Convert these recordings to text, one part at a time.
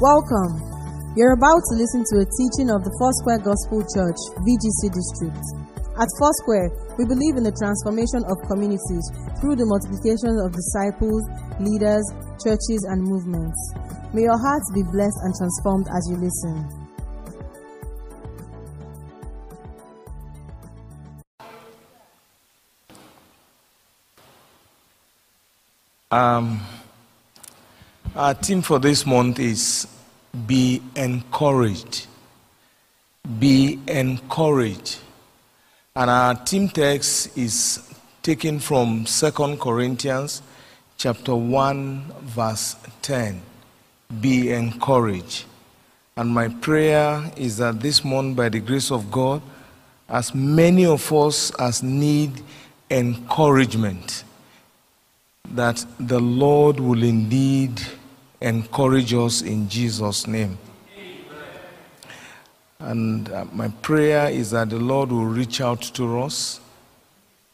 Welcome. You're about to listen to a teaching of the Foursquare Gospel Church, VGC District. At Foursquare, we believe in the transformation of communities through the multiplication of disciples, leaders, churches, and movements. May your hearts be blessed and transformed as you listen. Um, our theme for this month is Be Encouraged. Be Encouraged. And our team text is taken from 2 Corinthians chapter 1 verse 10. Be encouraged. And my prayer is that this month by the grace of God as many of us as need encouragement that the Lord will indeed encourage us in Jesus' name. And uh, my prayer is that the Lord will reach out to us.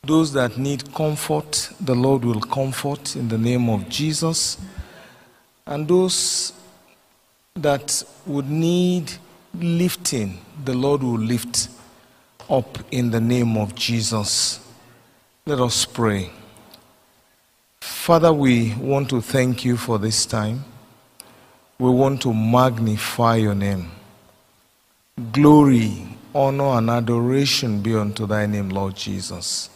Those that need comfort, the Lord will comfort in the name of Jesus. And those that would need lifting, the Lord will lift up in the name of Jesus. Let us pray. Father, we want to thank you for this time. We want to magnify your name. Glory, honor, and adoration be unto thy name, Lord Jesus.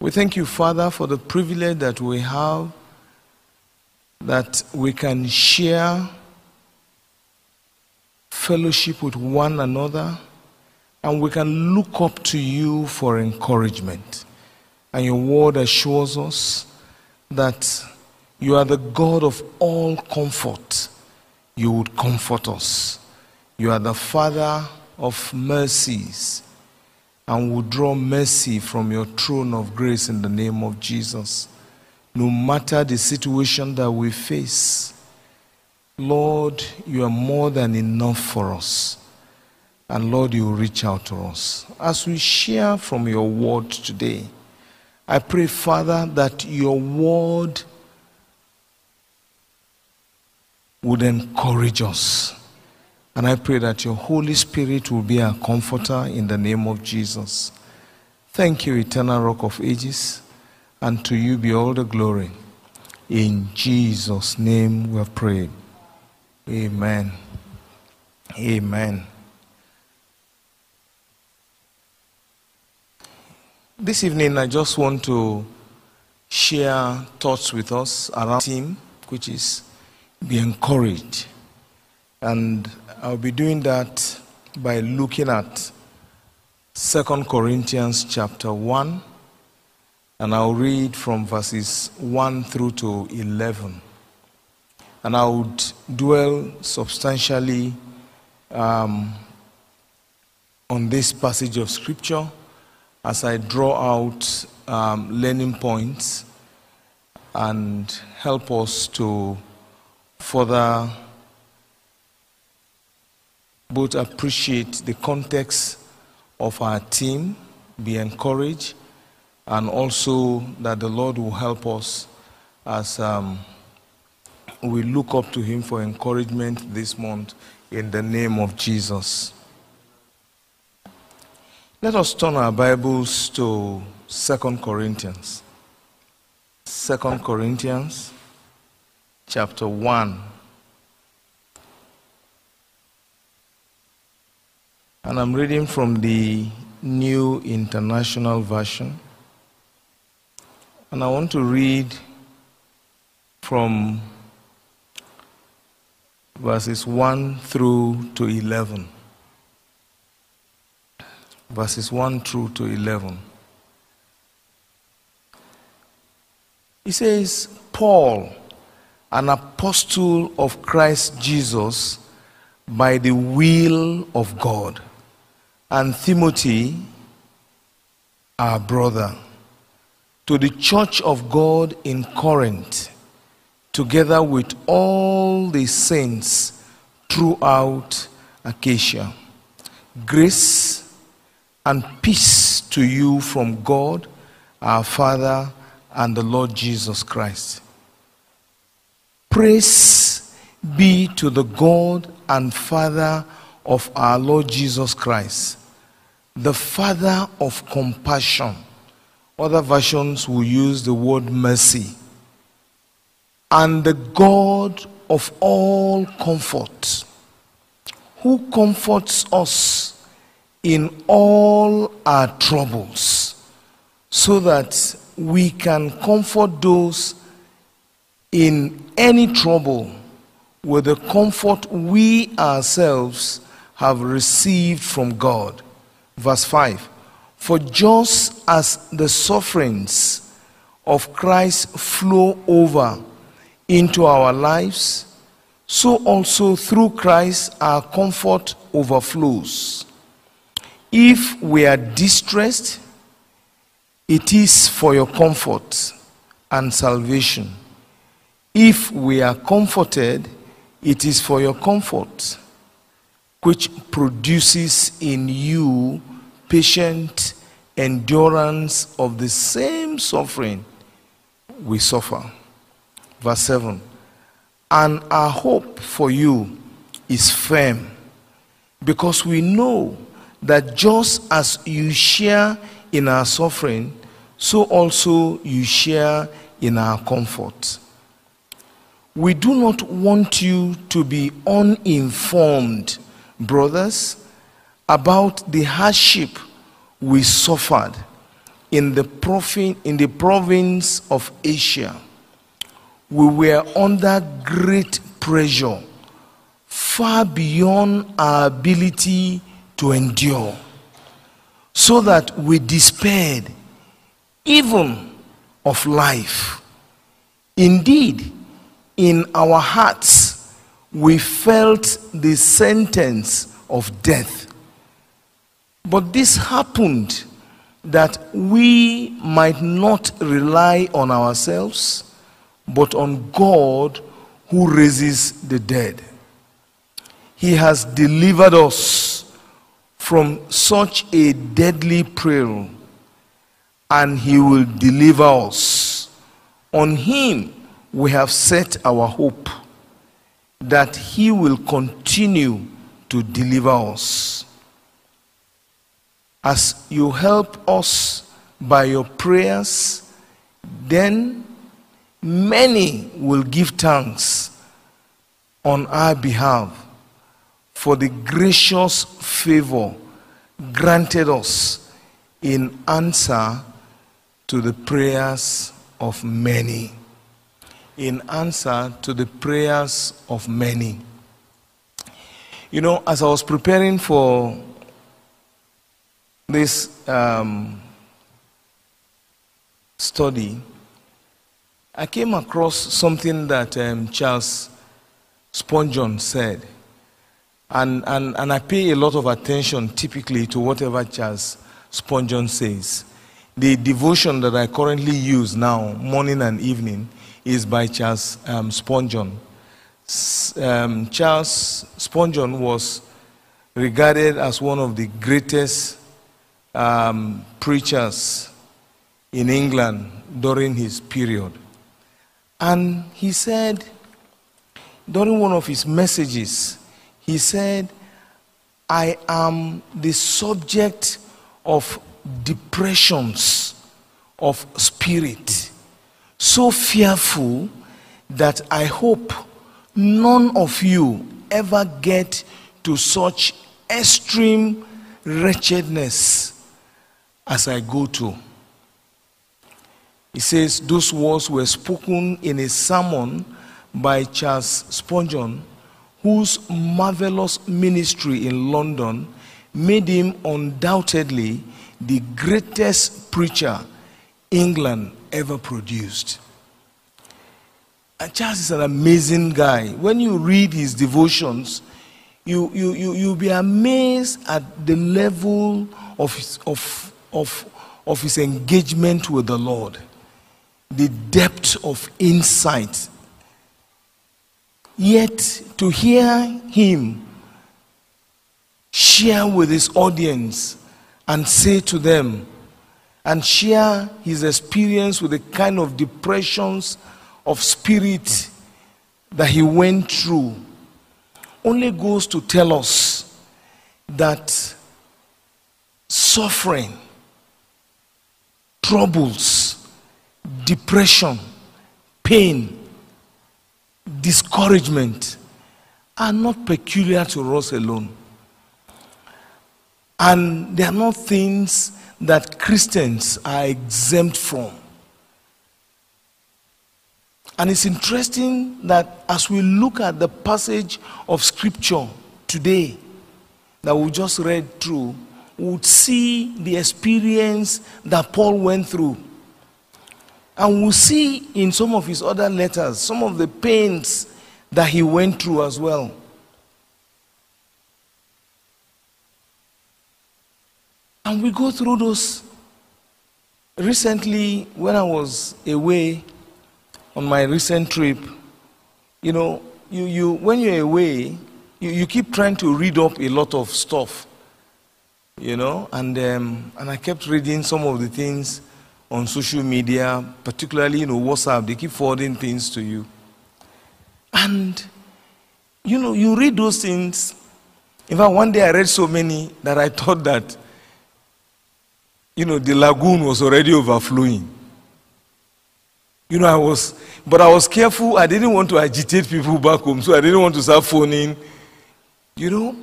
We thank you, Father, for the privilege that we have that we can share fellowship with one another and we can look up to you for encouragement. And your word assures us that you are the God of all comfort. You would comfort us. You are the Father of mercies and will draw mercy from your throne of grace in the name of Jesus. No matter the situation that we face, Lord, you are more than enough for us. And Lord, you reach out to us. As we share from your word today, I pray, Father, that your word would encourage us. And I pray that your Holy Spirit will be our comforter in the name of Jesus. Thank you, eternal rock of ages, and to you be all the glory. In Jesus' name we have prayed. Amen. Amen. This evening, I just want to share thoughts with us around theme, which is be encouraged. And I'll be doing that by looking at 2 Corinthians chapter 1, and I'll read from verses 1 through to 11. And I would dwell substantially um, on this passage of Scripture as I draw out um, learning points and help us to further both appreciate the context of our team, be encouraged, and also that the Lord will help us as um, we look up to Him for encouragement this month in the name of Jesus. Let us turn our Bibles to 2 Corinthians. 2 Corinthians chapter 1. And I'm reading from the New International Version. And I want to read from verses 1 through to 11. Verses 1 through to 11. He says, Paul, an apostle of Christ Jesus by the will of God and Timothy, our brother, to the church of God in Corinth, together with all the saints throughout Achaia. Grace and peace to you from God, our Father, and the Lord Jesus Christ. Praise be to the God and Father of our Lord Jesus Christ, the Father of compassion. Other versions will use the word mercy. And the God of all comfort, who comforts us in all our troubles, so that we can comfort those in any trouble with the comfort we ourselves have received from God. Verse 5 For just as the sufferings of Christ flow over into our lives, so also through Christ our comfort overflows. If we are distressed, it is for your comfort and salvation. If we are comforted, it is for your comfort, which produces in you patient endurance of the same suffering we suffer. Verse 7 And our hope for you is firm, because we know that just as you share in our suffering, so also you share in our comfort. We do not want you to be uninformed, brothers, about the hardship we suffered in the, in the province of Asia. We were under great pressure, far beyond our ability to endure, so that we despaired even of life. Indeed, in our hearts, we felt the sentence of death. But this happened that we might not rely on ourselves, but on God who raises the dead. He has delivered us from such a deadly peril, and He will deliver us. On Him we have set our hope that He will continue to deliver us. As you help us by your prayers, then many will give thanks on our behalf for the gracious favor granted us in answer to the prayers of many in answer to the prayers of many. You know, as I was preparing for this um, study, I came across something that um, Charles Spurgeon said. And, and, and I pay a lot of attention typically to whatever Charles Spurgeon says. The devotion that I currently use now, morning and evening, is by Charles um, Spurgeon. Um, Charles Spurgeon was regarded as one of the greatest um, preachers in England during his period. And he said, during one of his messages, he said, I am the subject of depressions of spirit so fearful that I hope none of you ever get to such extreme wretchedness as I go to. He says those words were spoken in a sermon by Charles Spurgeon, whose marvelous ministry in London made him undoubtedly the greatest preacher England ever produced. And Charles is an amazing guy. When you read his devotions, you, you, you, you'll be amazed at the level of his, of, of, of his engagement with the Lord, the depth of insight. Yet, to hear him share with his audience and say to them, and share his experience with the kind of depressions of spirit that he went through only goes to tell us that suffering, troubles, depression, pain, discouragement are not peculiar to us alone. And they are not things that Christians are exempt from. And it's interesting that as we look at the passage of scripture today that we just read through, we would see the experience that Paul went through. And we'll see in some of his other letters some of the pains that he went through as well. And we go through those. Recently, when I was away on my recent trip, you know, you, you, when you're away, you, you keep trying to read up a lot of stuff, you know, and, um, and I kept reading some of the things on social media, particularly, you know, WhatsApp. They keep forwarding things to you. And, you know, you read those things. In fact, one day I read so many that I thought that you know, the lagoon was already overflowing. You know, I was, but I was careful. I didn't want to agitate people back home, so I didn't want to start phoning, you know.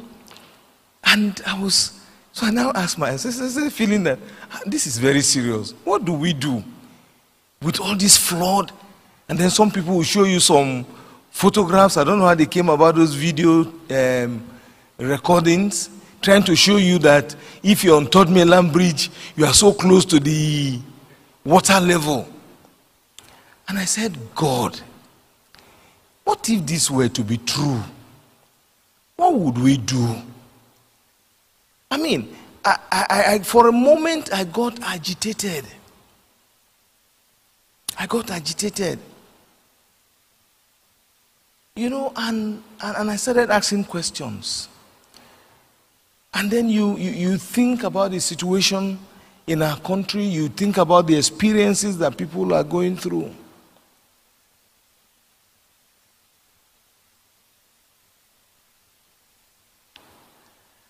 And I was, so I now ask myself, feeling that ah, this is very serious. What do we do with all this flood? And then some people will show you some photographs. I don't know how they came about those video um, recordings trying to show you that if you're on Third Mainland Bridge, you are so close to the water level. And I said, God, what if this were to be true? What would we do? I mean, I, I, I, for a moment, I got agitated. I got agitated. You know, and, and, and I started asking questions. And then you, you, you think about the situation in our country, you think about the experiences that people are going through.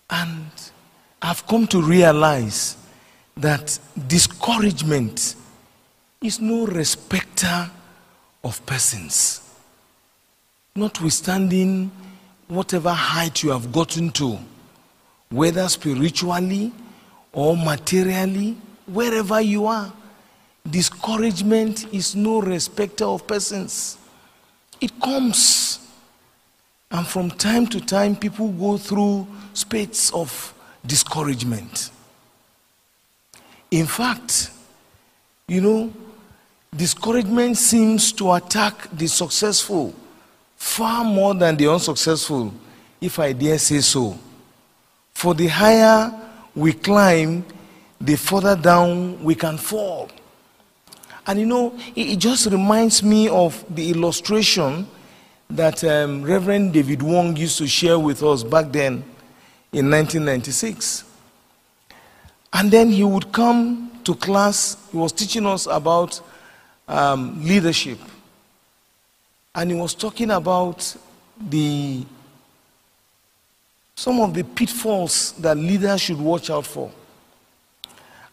And I've come to realize that discouragement is no respecter of persons. Notwithstanding whatever height you have gotten to whether spiritually or materially, wherever you are. Discouragement is no respecter of persons. It comes. And from time to time, people go through spats of discouragement. In fact, you know, discouragement seems to attack the successful far more than the unsuccessful, if I dare say so. For the higher we climb, the further down we can fall. And you know, it, it just reminds me of the illustration that um, Reverend David Wong used to share with us back then in 1996. And then he would come to class, he was teaching us about um, leadership. And he was talking about the some of the pitfalls that leaders should watch out for.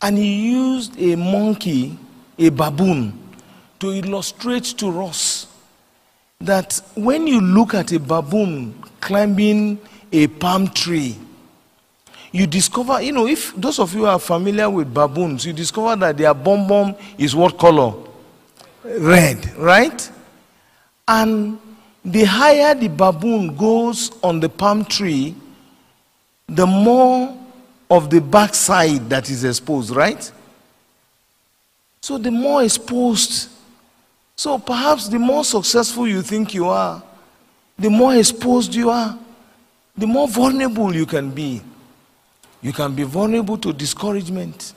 And he used a monkey, a baboon, to illustrate to us that when you look at a baboon climbing a palm tree, you discover, you know, if those of you are familiar with baboons, you discover that their bum bum is what color? Red, right? And the higher the baboon goes on the palm tree, the more of the backside that is exposed, right? So the more exposed, so perhaps the more successful you think you are, the more exposed you are, the more vulnerable you can be. You can be vulnerable to discouragement.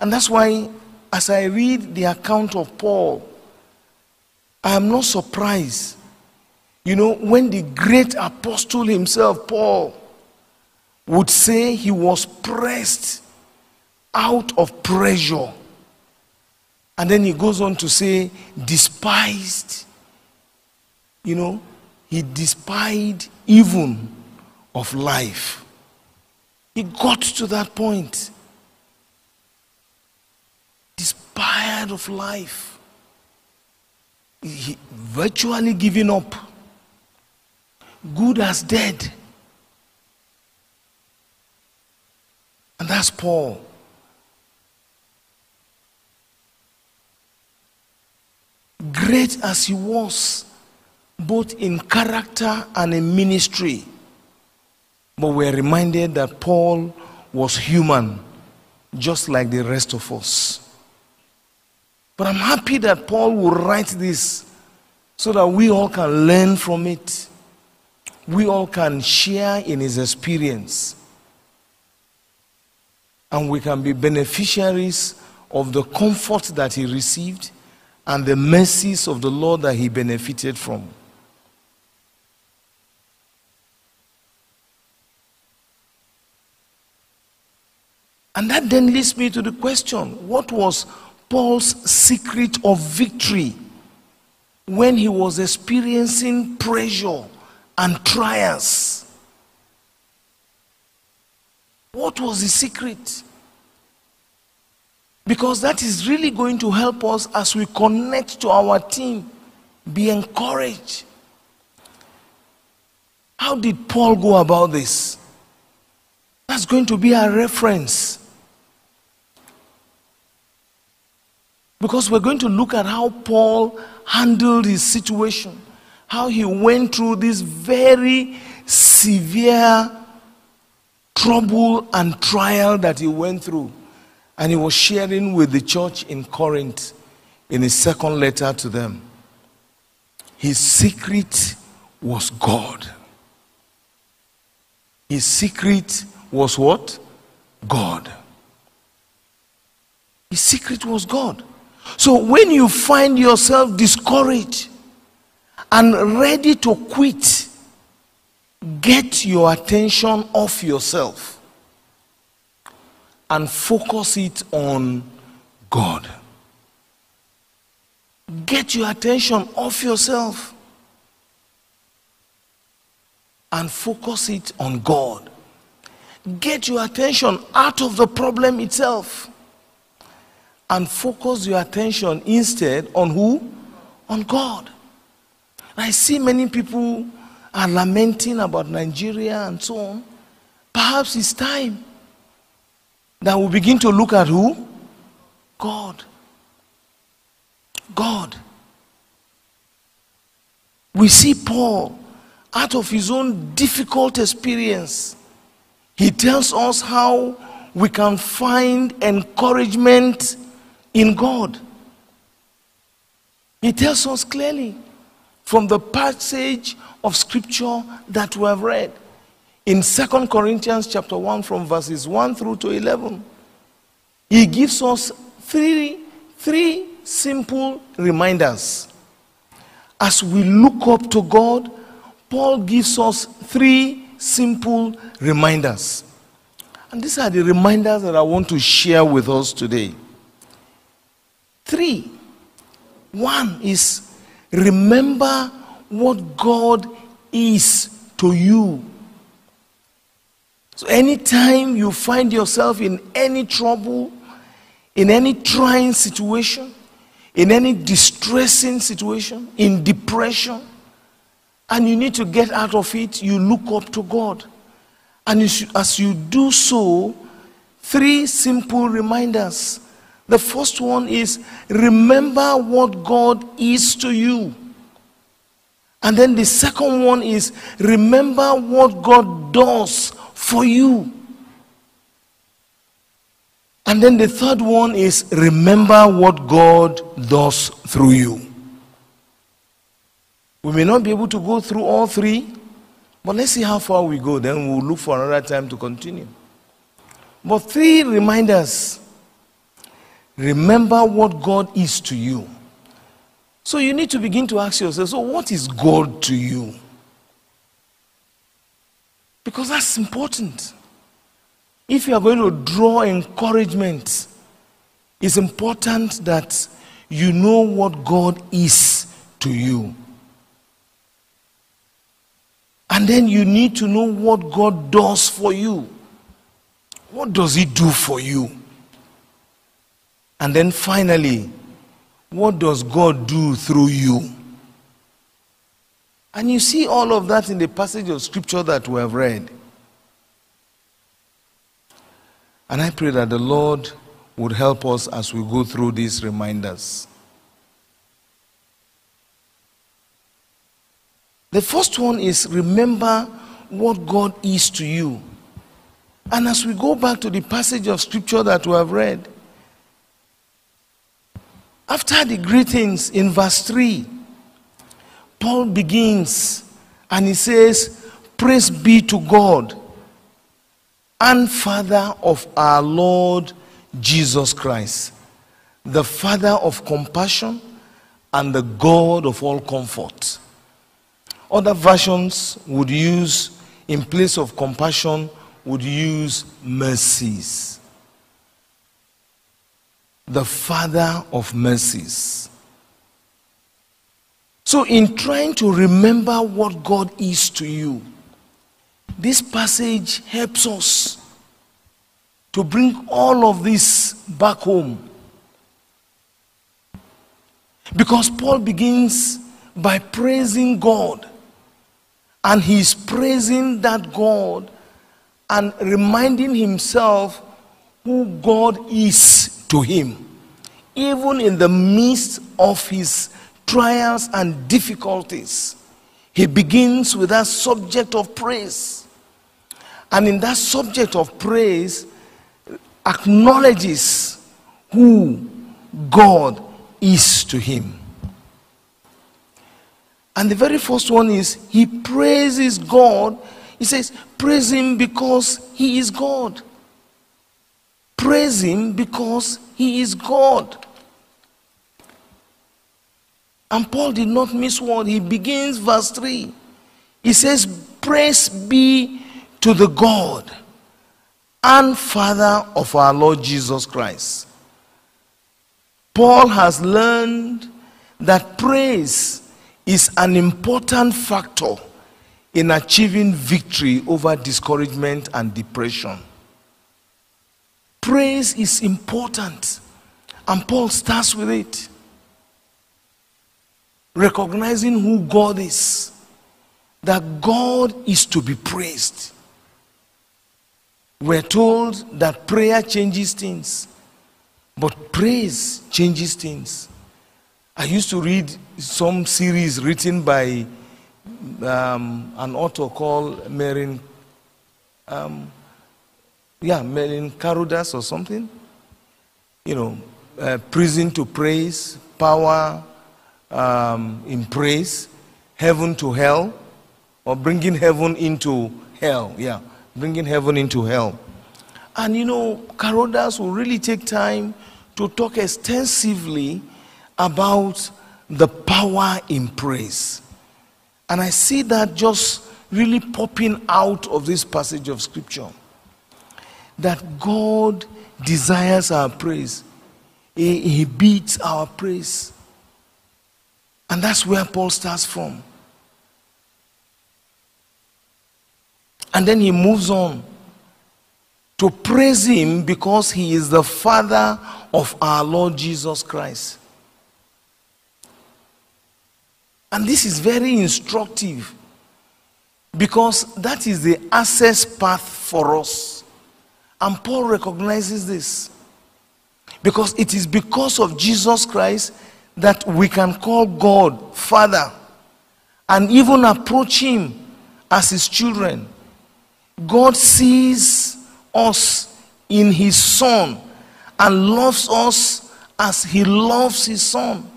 And that's why, as I read the account of Paul, I am not surprised. You know, when the great apostle himself, Paul, would say he was pressed out of pressure. And then he goes on to say, despised, you know, he despised even of life. He got to that point. Despaired of life. He virtually giving up. Good as dead. And that's Paul. Great as he was, both in character and in ministry. But we're reminded that Paul was human, just like the rest of us. But I'm happy that Paul will write this so that we all can learn from it. We all can share in his experience. And we can be beneficiaries of the comfort that he received and the mercies of the Lord that he benefited from. And that then leads me to the question what was Paul's secret of victory when he was experiencing pressure and trials? What was the secret? Because that is really going to help us as we connect to our team. Be encouraged. How did Paul go about this? That's going to be our reference. Because we're going to look at how Paul handled his situation, how he went through this very severe trouble and trial that he went through. And he was sharing with the church in Corinth in his second letter to them. His secret was God. His secret was what? God. His secret was God. So when you find yourself discouraged and ready to quit, get your attention off yourself and focus it on God. Get your attention off yourself and focus it on God. Get your attention out of the problem itself and focus your attention instead on who? On God. I see many people are lamenting about Nigeria and so on. Perhaps it's time that we begin to look at who? God. God. We see Paul out of his own difficult experience. He tells us how we can find encouragement in God. He tells us clearly from the passage of scripture that we have read. In Second Corinthians chapter 1 from verses 1 through to 11 he gives us three three simple reminders. As we look up to God Paul gives us three simple reminders. And these are the reminders that I want to share with us today. Three. One is remember what God is to you so, anytime you find yourself in any trouble, in any trying situation, in any distressing situation, in depression, and you need to get out of it, you look up to God. And you should, as you do so, three simple reminders. The first one is remember what God is to you. And then the second one is remember what God does for you. And then the third one is remember what God does through you. We may not be able to go through all three, but let's see how far we go. Then we'll look for another time to continue. But three reminders. Remember what God is to you. So you need to begin to ask yourself so, what is God to you? Because that's important. If you are going to draw encouragement, it's important that you know what God is to you. And then you need to know what God does for you. What does He do for you? And then finally, what does God do through you? And you see all of that in the passage of scripture that we have read. And I pray that the Lord would help us as we go through these reminders. The first one is remember what God is to you. And as we go back to the passage of scripture that we have read, after the greetings in verse 3, Paul begins and he says, Praise be to God and Father of our Lord Jesus Christ, the Father of compassion and the God of all comfort. Other versions would use, in place of compassion, would use mercies. The Father of mercies. So, in trying to remember what God is to you, this passage helps us to bring all of this back home. Because Paul begins by praising God, and he's praising that God and reminding himself who God is to him, even in the midst of his trials and difficulties. He begins with that subject of praise. And in that subject of praise, acknowledges who God is to him. And the very first one is he praises God. He says, Praise him because he is God. Praise him because he is God. And Paul did not miss one. He begins verse 3. He says, Praise be to the God and Father of our Lord Jesus Christ. Paul has learned that praise is an important factor in achieving victory over discouragement and depression. Praise is important, and Paul starts with it. Recognizing who God is, that God is to be praised. We're told that prayer changes things, but praise changes things. I used to read some series written by um, an author called Merin, um, yeah, Merlin Carothers or something. You know, uh, prison to praise, power um, in praise, heaven to hell, or bringing heaven into hell. Yeah, bringing heaven into hell. And you know, Carothers will really take time to talk extensively about the power in praise. And I see that just really popping out of this passage of scripture. That God desires our praise, He, he beats our praise. And that's where Paul starts from. And then he moves on to praise him because he is the Father of our Lord Jesus Christ. And this is very instructive because that is the access path for us. And Paul recognizes this because it is because of Jesus Christ that we can call God Father and even approach Him as His children. God sees us in His Son and loves us as He loves His Son.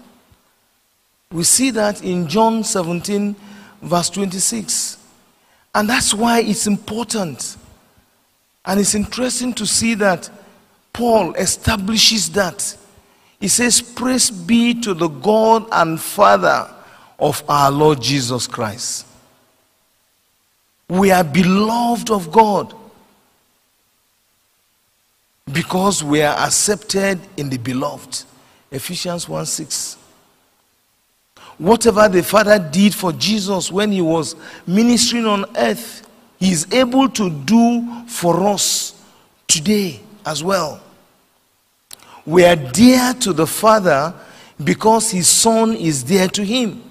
We see that in John 17, verse 26. And that's why it's important. And it's interesting to see that Paul establishes that. He says, Praise be to the God and Father of our Lord Jesus Christ. We are beloved of God because we are accepted in the beloved. Ephesians 1 6. Whatever the Father did for Jesus when he was ministering on earth, he is able to do for us today as well. We are dear to the Father because his Son is dear to him.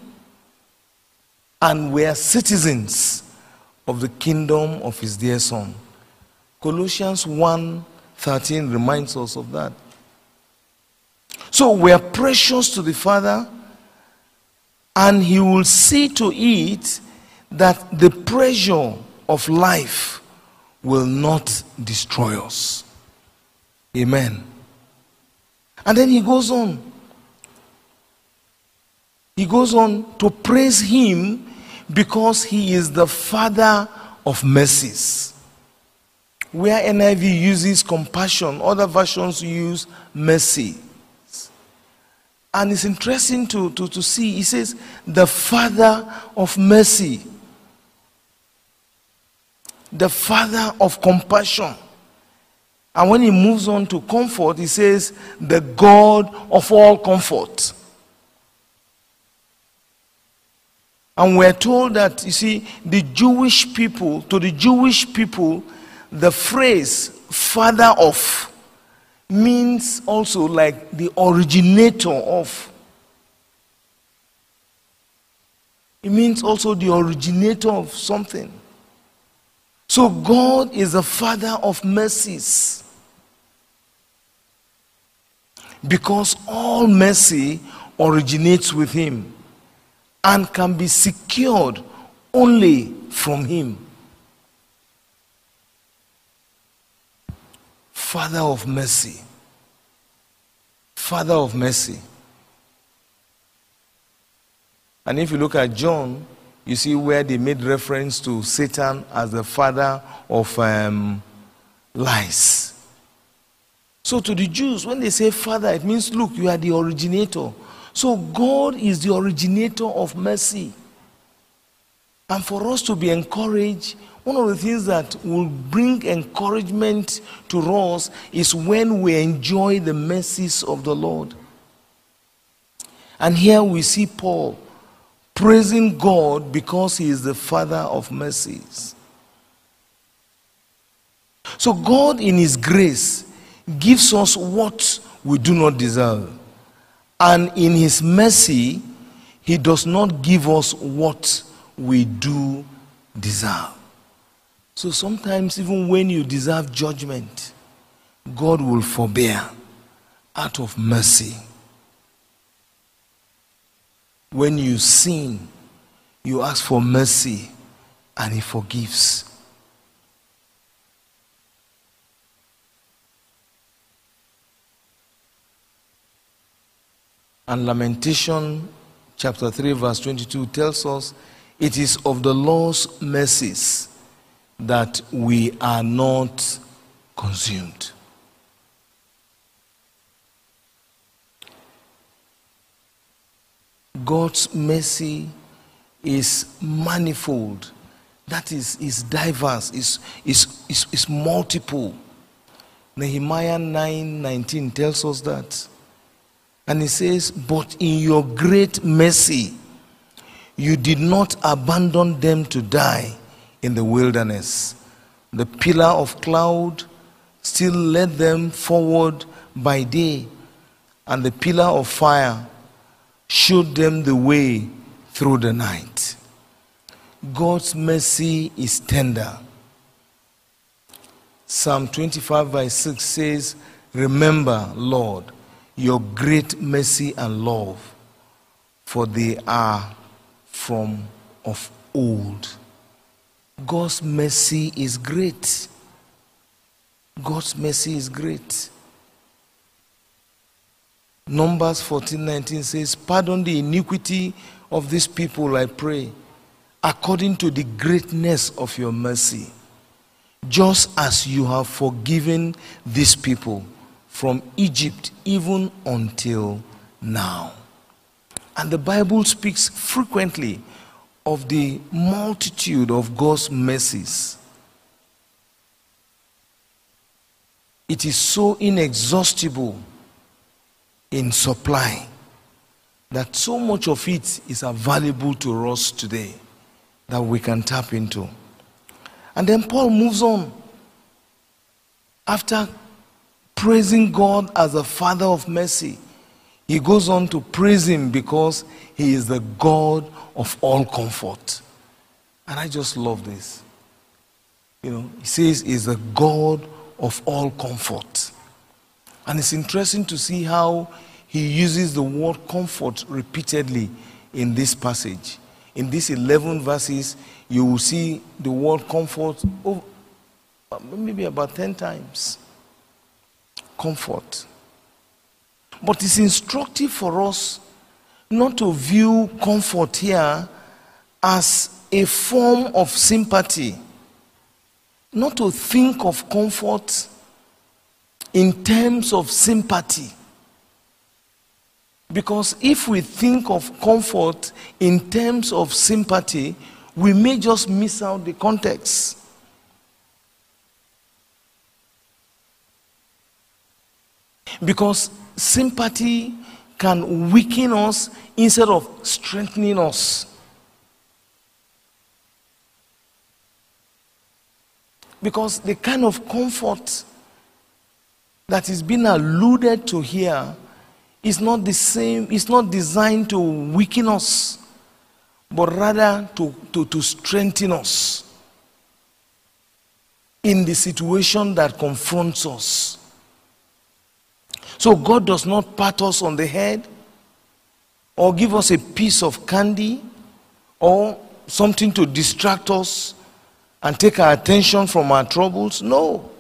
And we are citizens of the kingdom of his dear Son. Colossians 1 13 reminds us of that. So we are precious to the Father, and He will see to it that the pressure of life will not destroy us. Amen. And then He goes on. He goes on to praise Him because He is the Father of mercies where NIV uses compassion, other versions use mercy. And it's interesting to, to, to see, he says, the Father of mercy, the Father of compassion. And when he moves on to comfort, he says, the God of all comfort. And we're told that, you see, the Jewish people, to the Jewish people, the phrase father of means also like the originator of. It means also the originator of something. So God is the father of mercies. Because all mercy originates with Him and can be secured only from Him. Father of mercy. Father of mercy. And if you look at John, you see where they made reference to Satan as the father of um, lies. So to the Jews, when they say father, it means, look, you are the originator. So God is the originator of mercy. And for us to be encouraged, one of the things that will bring encouragement to us is when we enjoy the mercies of the Lord. And here we see Paul praising God because he is the Father of mercies. So, God, in His grace, gives us what we do not deserve. And in His mercy, He does not give us what we do deserve. So sometimes, even when you deserve judgment, God will forbear out of mercy. When you sin, you ask for mercy and He forgives. And Lamentation chapter 3, verse 22 tells us it is of the Lord's mercies that we are not consumed. God's mercy is manifold. That is, is diverse, is, is, is, is multiple. Nehemiah 9 19 tells us that. And he says, But in your great mercy, you did not abandon them to die in the wilderness. The pillar of cloud still led them forward by day, and the pillar of fire showed them the way through the night. God's mercy is tender. Psalm 25, verse 6 says, Remember, Lord, your great mercy and love, for they are from of old. God's mercy is great. God's mercy is great. Numbers 14:19 says, "Pardon the iniquity of these people, I pray, according to the greatness of your mercy, just as you have forgiven these people from Egypt even until now." And the Bible speaks frequently of the multitude of God's mercies. It is so inexhaustible in supply that so much of it is available to us today that we can tap into. And then Paul moves on. After praising God as the Father of mercy, he goes on to praise Him because He is the God of all comfort. And I just love this. You know, He says He's the God of all comfort. And it's interesting to see how He uses the word comfort repeatedly in this passage. In these 11 verses, you will see the word comfort over, uh, maybe about 10 times. Comfort. But it's instructive for us not to view comfort here as a form of sympathy, not to think of comfort in terms of sympathy. Because if we think of comfort in terms of sympathy, we may just miss out the context. Because sympathy can weaken us instead of strengthening us. Because the kind of comfort that is being alluded to here is not the same, it's not designed to weaken us, but rather to, to, to strengthen us in the situation that confronts us. So God does not pat us on the head or give us a piece of candy or something to distract us and take our attention from our troubles. No.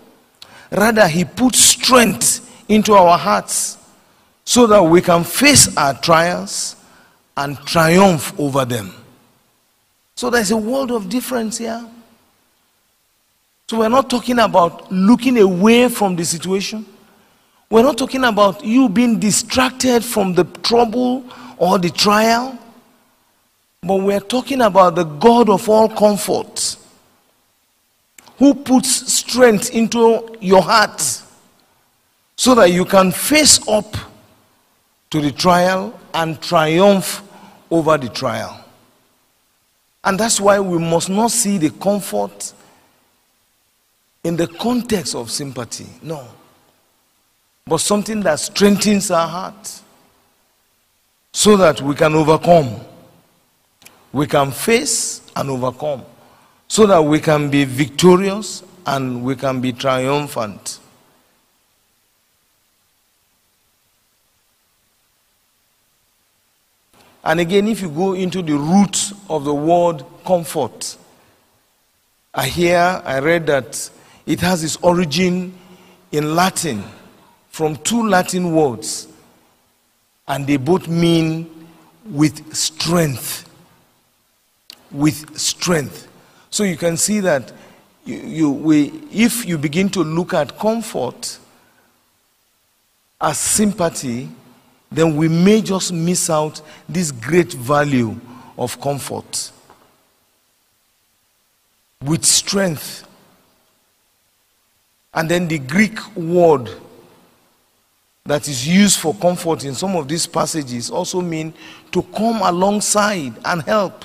Rather, He puts strength into our hearts so that we can face our trials and triumph over them. So there's a world of difference here. So we're not talking about looking away from the situation. We're not talking about you being distracted from the trouble or the trial, but we're talking about the God of all comfort who puts strength into your heart so that you can face up to the trial and triumph over the trial. And that's why we must not see the comfort in the context of sympathy. No but something that strengthens our heart so that we can overcome. We can face and overcome so that we can be victorious and we can be triumphant. And again, if you go into the root of the word comfort, I hear, I read that it has its origin in Latin from two Latin words, and they both mean with strength. With strength. So you can see that you, you, we, if you begin to look at comfort as sympathy, then we may just miss out this great value of comfort. With strength. And then the Greek word that is used for comfort in some of these passages also mean to come alongside and help.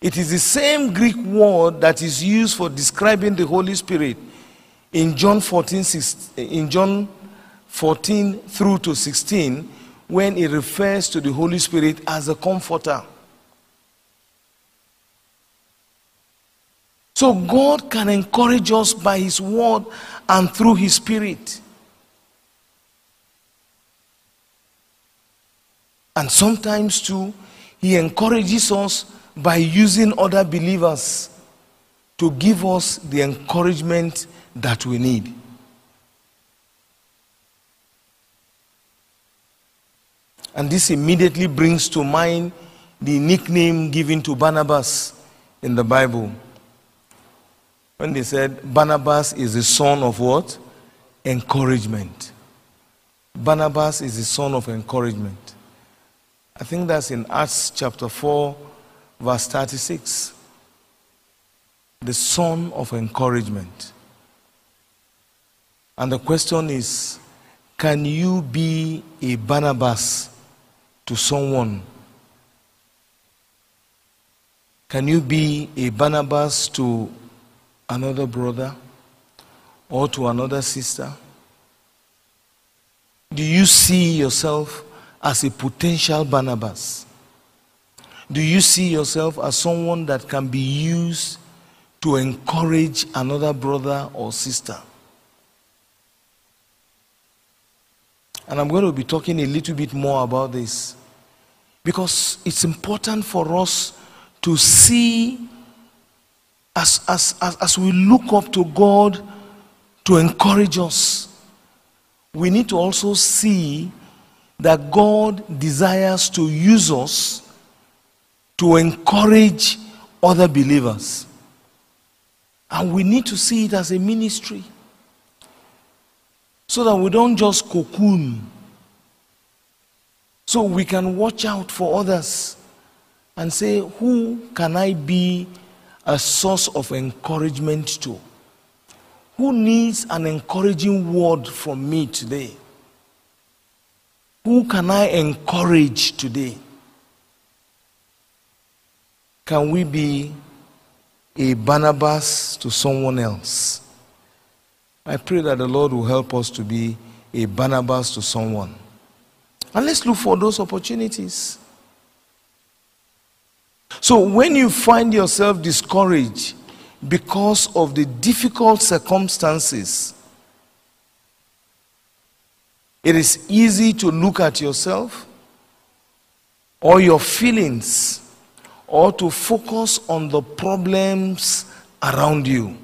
It is the same Greek word that is used for describing the Holy Spirit in John 14, 16, in John 14 through to 16 when it refers to the Holy Spirit as a comforter. So God can encourage us by His word and through His Spirit. And sometimes, too, He encourages us by using other believers to give us the encouragement that we need. And this immediately brings to mind the nickname given to Barnabas in the Bible. When they said Barnabas is the son of what? Encouragement. Barnabas is the son of encouragement. I think that's in Acts chapter 4, verse 36. The son of encouragement. And the question is can you be a Barnabas to someone? Can you be a Barnabas to another brother or to another sister? Do you see yourself as a potential Barnabas? Do you see yourself as someone that can be used to encourage another brother or sister? And I'm going to be talking a little bit more about this because it's important for us to see as, as, as, as we look up to God to encourage us, we need to also see that God desires to use us to encourage other believers. And we need to see it as a ministry so that we don't just cocoon. So we can watch out for others and say, Who can I be a source of encouragement to? Who needs an encouraging word from me today? Who can I encourage today? Can we be a Barnabas to someone else? I pray that the Lord will help us to be a Barnabas to someone. And let's look for those opportunities. So when you find yourself discouraged because of the difficult circumstances, it is easy to look at yourself or your feelings or to focus on the problems around you.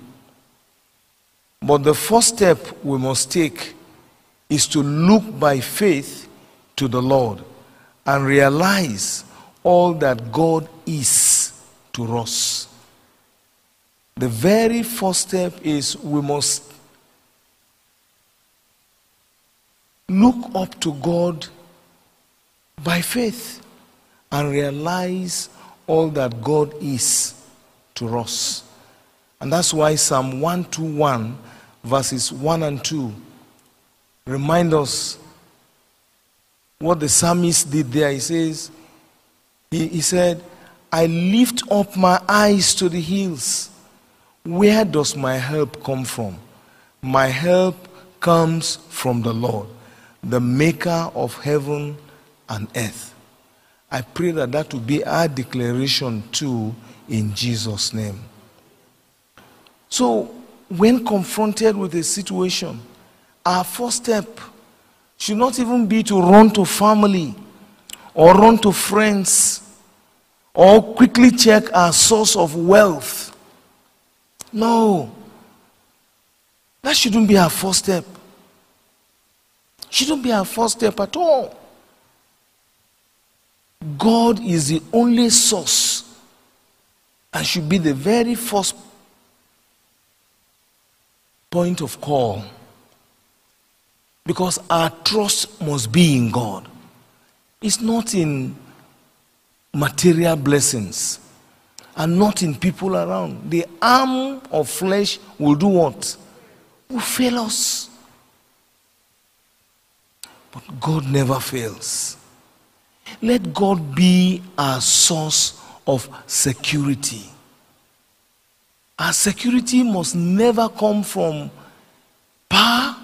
But the first step we must take is to look by faith to the Lord and realize all that God is to us. The very first step is we must look up to God by faith and realize all that God is to us. And that's why Psalm 121, verses 1 and 2, remind us what the psalmist did there. He says, he, he said, I lift up my eyes to the hills. Where does my help come from? My help comes from the Lord, the maker of heaven and earth. I pray that that will be our declaration too in Jesus' name. So, when confronted with a situation, our first step should not even be to run to family or run to friends or quickly check our source of wealth. No. That shouldn't be our first step. Shouldn't be our first step at all. God is the only source and should be the very first point of call because our trust must be in God. It's not in material blessings and not in people around. The arm of flesh will do what? Will fail us. But God never fails. Let God be our source of security. Our security must never come from power,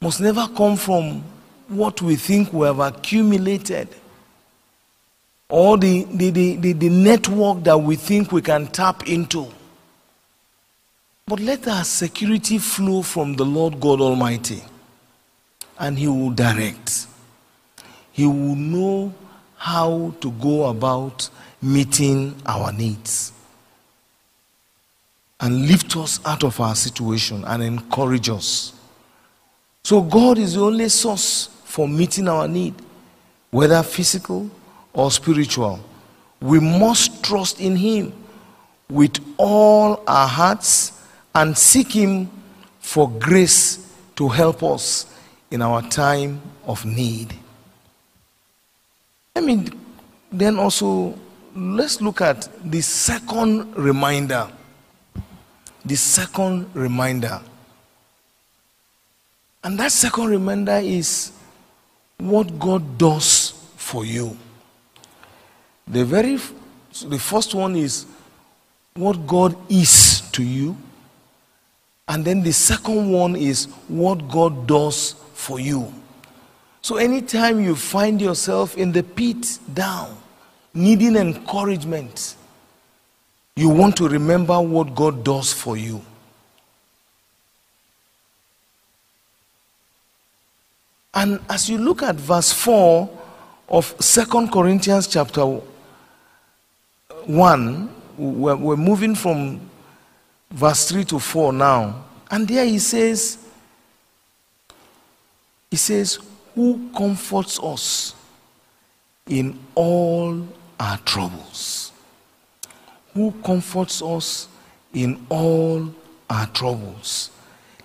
must never come from what we think we have accumulated or the, the, the, the, network that we think we can tap into. But let our security flow from the Lord God Almighty, and He will direct he will know how to go about meeting our needs and lift us out of our situation and encourage us. So, God is the only source for meeting our need, whether physical or spiritual. We must trust in Him with all our hearts and seek Him for grace to help us in our time of need. Let me then also let's look at the second reminder. The second reminder. And that second reminder is what God does for you. The very the first one is what God is to you. And then the second one is what God does for you. So anytime you find yourself in the pit down, needing encouragement, you want to remember what God does for you. And as you look at verse 4 of Second Corinthians chapter 1, we're, we're moving from verse 3 to 4 now. And there he says, he says, Who comforts us in all our troubles? Who comforts us in all our troubles?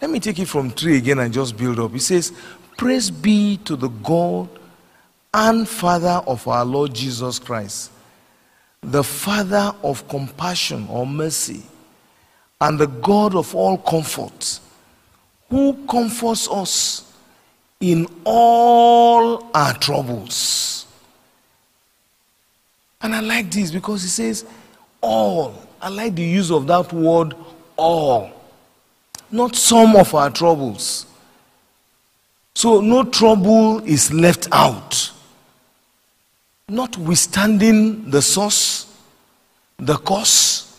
Let me take it from 3 again and just build up. He says, Praise be to the God and Father of our Lord Jesus Christ, the Father of compassion or mercy, and the God of all comfort, who comforts us in all our troubles. And I like this because he says, all. I like the use of that word, all. Not some of our troubles. So no trouble is left out. Notwithstanding the source, the cause,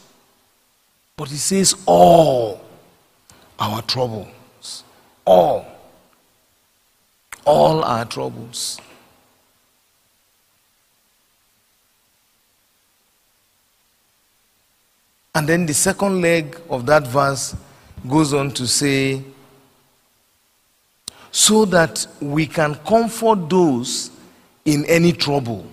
but he says all our troubles. All. All our troubles. And then the second leg of that verse goes on to say, so that we can comfort those in any trouble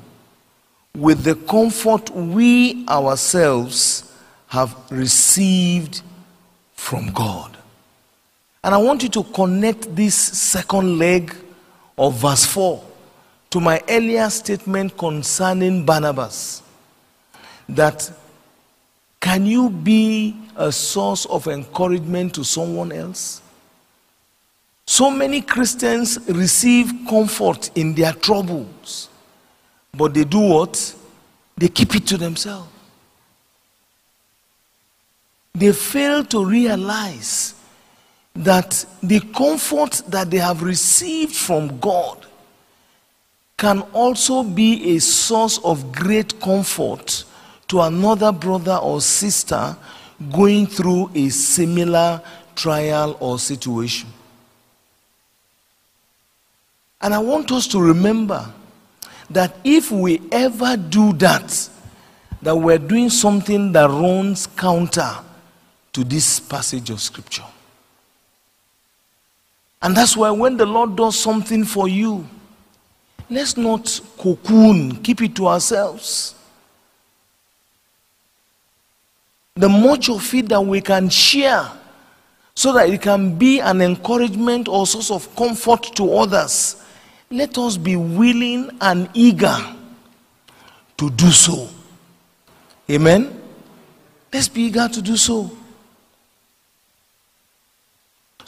with the comfort we ourselves have received from God. And I want you to connect this second leg of verse 4 to my earlier statement concerning Barnabas. That can you be a source of encouragement to someone else? So many Christians receive comfort in their troubles, but they do what? They keep it to themselves. They fail to realize that the comfort that they have received from God can also be a source of great comfort to another brother or sister going through a similar trial or situation. And I want us to remember that if we ever do that, that we're doing something that runs counter to this passage of scripture. And that's why when the Lord does something for you, let's not cocoon, keep it to ourselves. The much of it that we can share so that it can be an encouragement or source of comfort to others let us be willing and eager to do so. Amen? Let's be eager to do so.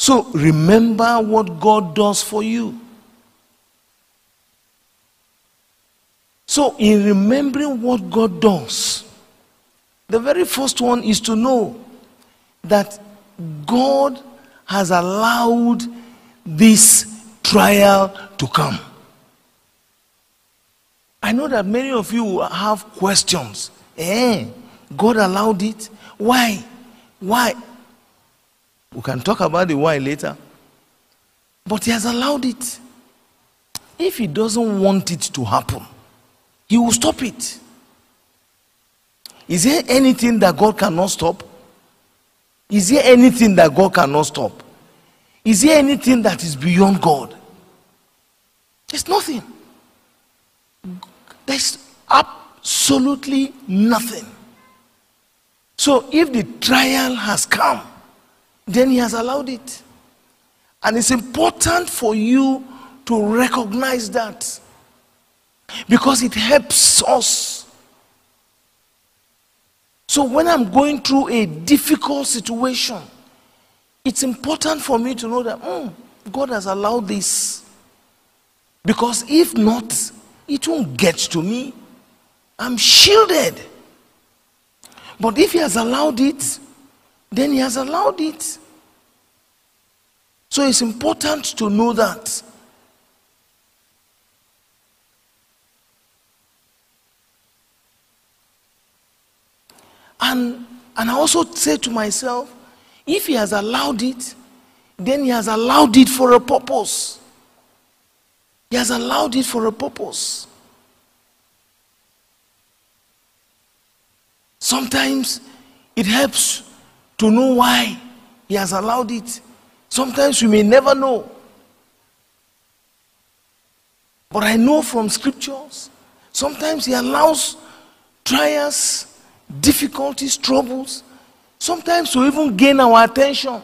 So remember what God does for you. So, in remembering what God does, the very first one is to know that God has allowed this trial to come. I know that many of you have questions. Eh, God allowed it? Why? Why? We can talk about the why later. But He has allowed it. If He doesn't want it to happen, He will stop it. Is there anything that God cannot stop? Is there anything that God cannot stop? Is there anything that is beyond God? There's nothing. There's absolutely nothing. So if the trial has come, then He has allowed it. And it's important for you to recognize that because it helps us. So when I'm going through a difficult situation, it's important for me to know that mm, God has allowed this. Because if not, it won't get to me. I'm shielded. But if He has allowed it, then He has allowed it. So it's important to know that. And, and I also say to myself, if He has allowed it, then He has allowed it for a purpose. He has allowed it for a purpose. Sometimes it helps to know why He has allowed it. Sometimes we may never know. But I know from scriptures, sometimes He allows trials, difficulties, troubles, sometimes to even gain our attention.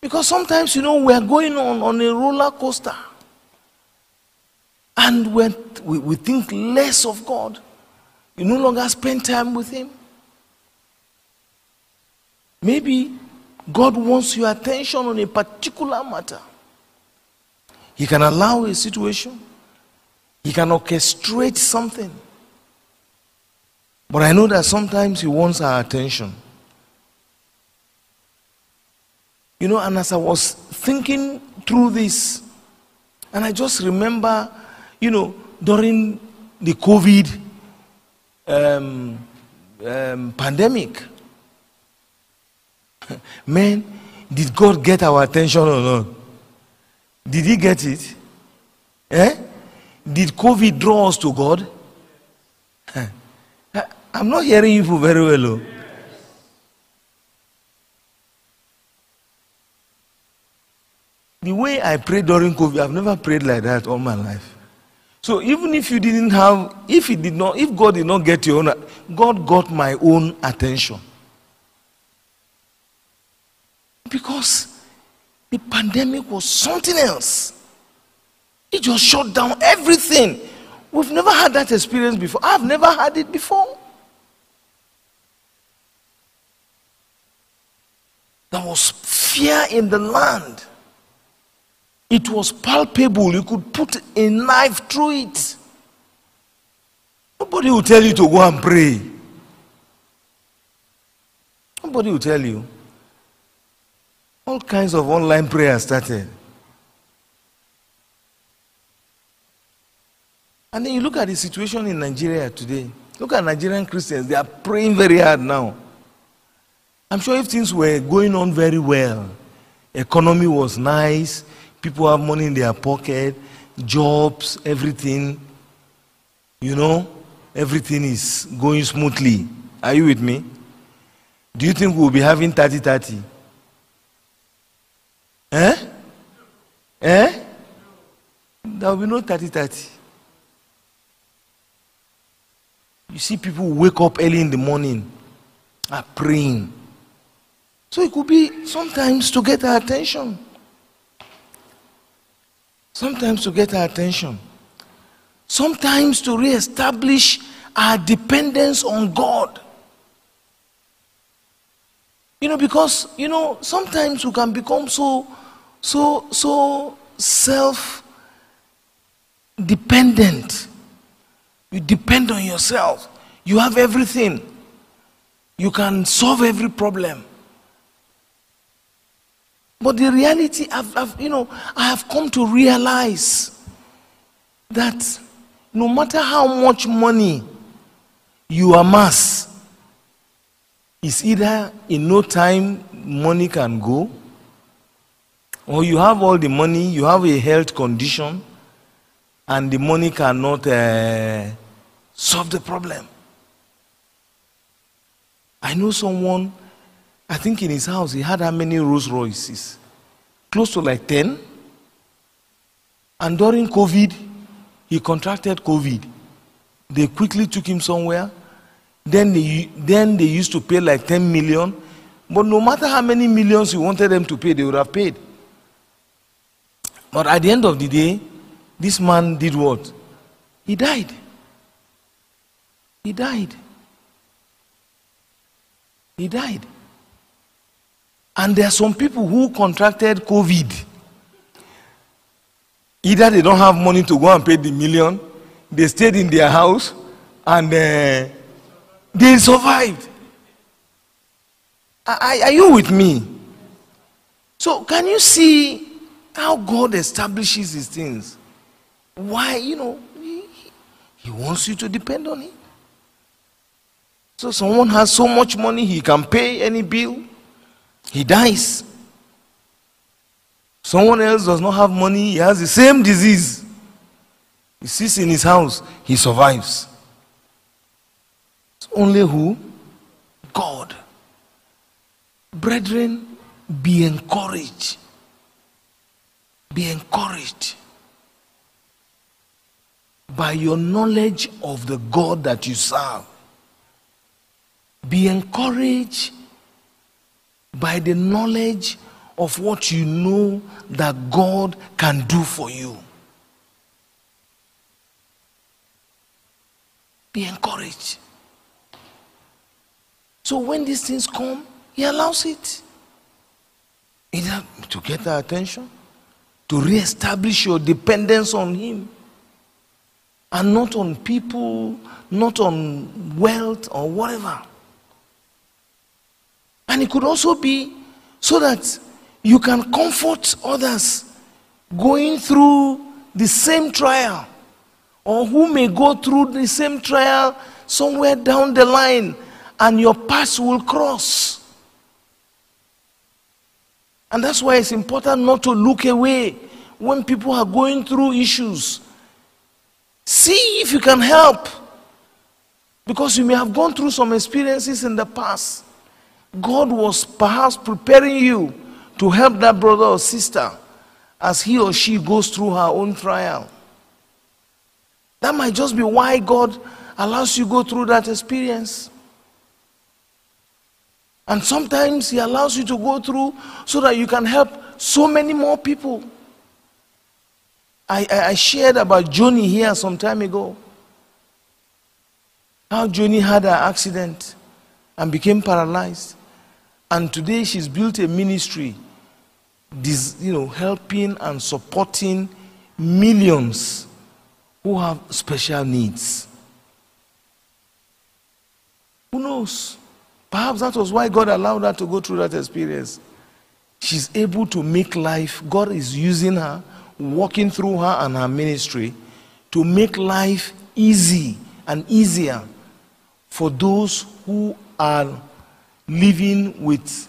Because sometimes, you know, we are going on, on a roller coaster and when we, we think less of God. You no longer spend time with Him. Maybe God wants your attention on a particular matter. He can allow a situation, He can orchestrate something. But I know that sometimes He wants our attention. You know, and as I was thinking through this, and I just remember, you know, during the COVID um, um, pandemic, man, did God get our attention or not? Did He get it? Eh? Did COVID draw us to God? I'm not hearing you for very well. Oh. The way I prayed during COVID, I've never prayed like that all my life. So even if you didn't have, if it did not, if God did not get your own, God got my own attention. Because the pandemic was something else. It just shut down everything. We've never had that experience before. I've never had it before. There was fear in the land. It was palpable. You could put a knife through it. Nobody will tell you to go and pray. Nobody will tell you. All kinds of online prayers started. And then you look at the situation in Nigeria today. Look at Nigerian Christians. They are praying very hard now. I'm sure if things were going on very well, economy was nice, people have money in their pocket, jobs, everything, you know, everything is going smoothly. Are you with me? Do you think we'll be having 30 30? Eh? Eh? There will be no 30 30. You see people wake up early in the morning, are praying. So it could be sometimes to get our attention. Sometimes to get our attention. Sometimes to re-establish our dependence on God. You know, because, you know, sometimes we can become so, so, so self dependent. You depend on yourself. You have everything. You can solve every problem. But the reality, I've, I've, you know, I have come to realize that no matter how much money you amass, it's either in no time money can go, or you have all the money, you have a health condition, and the money cannot uh, solve the problem. I know someone, I think in his house, he had how many Rolls Royces? Close to like 10. And during COVID, he contracted COVID. They quickly took him somewhere. Then they, then they used to pay like 10 million. But no matter how many millions you wanted them to pay, they would have paid. But at the end of the day, this man did what? He died. He died. He died. And there are some people who contracted COVID. Either they don't have money to go and pay the million, they stayed in their house and uh, they survived. Are, are you with me? So, can you see how God establishes his things? Why, you know, he, he wants you to depend on him. So, someone has so much money, he can pay any bill, he dies. Someone else does not have money, he has the same disease. He sits in his house, he survives. Only who? God. Brethren, be encouraged. Be encouraged by your knowledge of the God that you serve. Be encouraged by the knowledge of what you know that God can do for you. Be encouraged. So when these things come, He allows it. Either to get our attention, to re-establish your dependence on Him, and not on people, not on wealth or whatever. And it could also be so that you can comfort others going through the same trial or who may go through the same trial somewhere down the line and your paths will cross. And that's why it's important not to look away when people are going through issues. See if you can help. Because you may have gone through some experiences in the past. God was perhaps preparing you to help that brother or sister as he or she goes through her own trial. That might just be why God allows you go through that experience. And sometimes He allows you to go through so that you can help so many more people. I, I, I shared about Joni here some time ago. How Joni had an accident and became paralyzed. And today she's built a ministry, this, you know, helping and supporting millions who have special needs. Who knows? Perhaps that was why God allowed her to go through that experience. She's able to make life, God is using her, walking through her and her ministry to make life easy and easier for those who are living with